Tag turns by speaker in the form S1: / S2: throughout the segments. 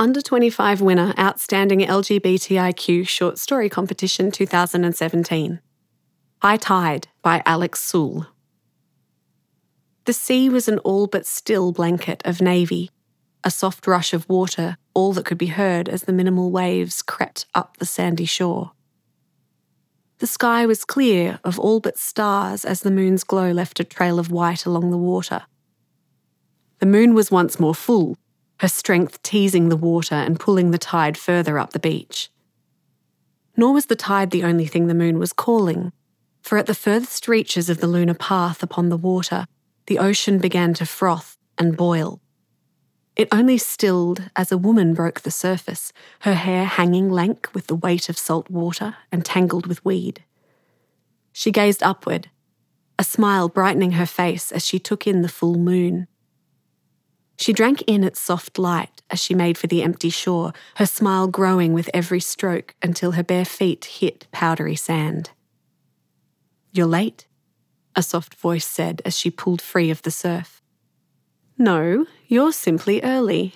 S1: Under 25 winner Outstanding LGBTIQ Short Story Competition 2017. High Tide by Alex Soule. The sea was an all but still blanket of navy, a soft rush of water, all that could be heard as the minimal waves crept up the sandy shore. The sky was clear of all but stars as the moon's glow left a trail of white along the water. The moon was once more full, her strength teasing the water and pulling the tide further up the beach. Nor was the tide the only thing the moon was calling, for at the furthest reaches of the lunar path upon the water, the ocean began to froth and boil. It only stilled as a woman broke the surface, her hair hanging lank with the weight of salt water and tangled with weed. She gazed upward, a smile brightening her face as she took in the full moon. She drank in its soft light as she made for the empty shore, her smile growing with every stroke until her bare feet hit powdery sand. You're late, a soft voice said as she pulled free of the surf. No, you're simply early,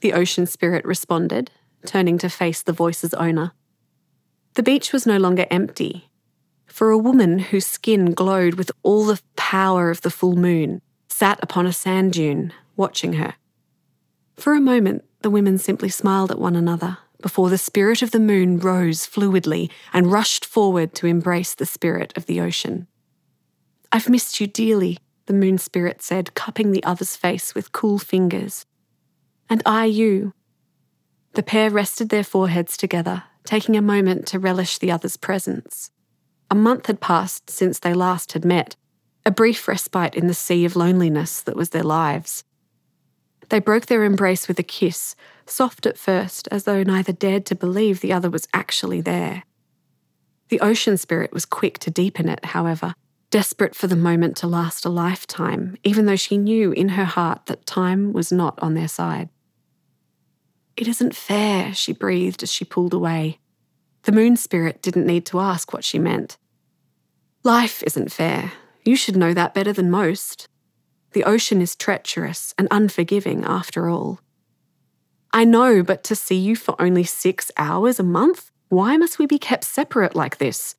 S1: the ocean spirit responded, turning to face the voice's owner. The beach was no longer empty. For a woman whose skin glowed with all the power of the full moon, sat upon a sand dune, watching her. For a moment, the women simply smiled at one another before the spirit of the moon rose fluidly and rushed forward to embrace the spirit of the ocean. I've missed you dearly, the moon spirit said, cupping the other's face with cool fingers. And I you. The pair rested their foreheads together, taking a moment to relish the other's presence. A month had passed since they last had met, a brief respite in the sea of loneliness that was their lives. They broke their embrace with a kiss, soft at first, as though neither dared to believe the other was actually there. The ocean spirit was quick to deepen it, however, desperate for the moment to last a lifetime, even though she knew in her heart that time was not on their side. It isn't fair, she breathed as she pulled away. The moon spirit didn't need to ask what she meant. Life isn't fair. You should know that better than most. The ocean is treacherous and unforgiving after all. I know, but to see you for only six hours a month? Why must we be kept separate like this?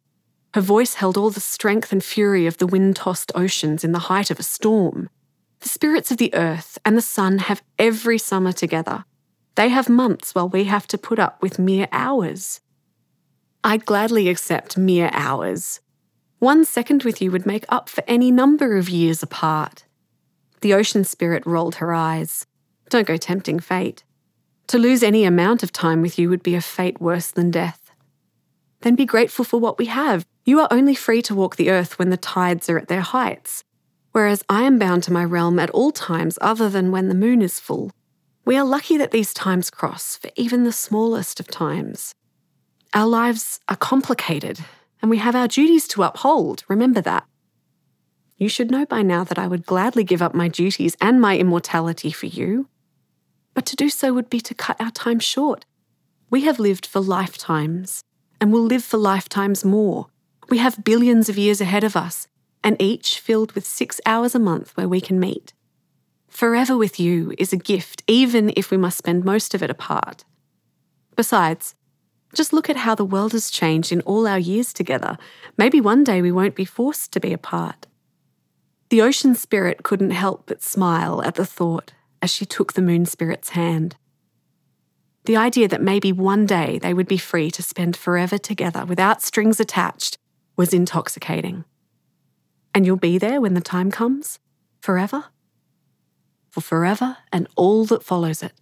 S1: Her voice held all the strength and fury of the wind tossed oceans in the height of a storm. The spirits of the earth and the sun have every summer together. They have months while we have to put up with mere hours. I'd gladly accept mere hours. One second with you would make up for any number of years apart. The ocean spirit rolled her eyes. Don't go tempting fate. To lose any amount of time with you would be a fate worse than death. Then be grateful for what we have. You are only free to walk the earth when the tides are at their heights, whereas I am bound to my realm at all times other than when the moon is full. We are lucky that these times cross for even the smallest of times. Our lives are complicated, and we have our duties to uphold, remember that. You should know by now that I would gladly give up my duties and my immortality for you. But to do so would be to cut our time short. We have lived for lifetimes, and will live for lifetimes more. We have billions of years ahead of us, and each filled with six hours a month where we can meet. Forever with you is a gift, even if we must spend most of it apart. Besides, just look at how the world has changed in all our years together. Maybe one day we won't be forced to be apart. The ocean spirit couldn't help but smile at the thought as she took the moon spirit's hand. The idea that maybe one day they would be free to spend forever together without strings attached was intoxicating. And you'll be there when the time comes? Forever? For forever and all that follows it.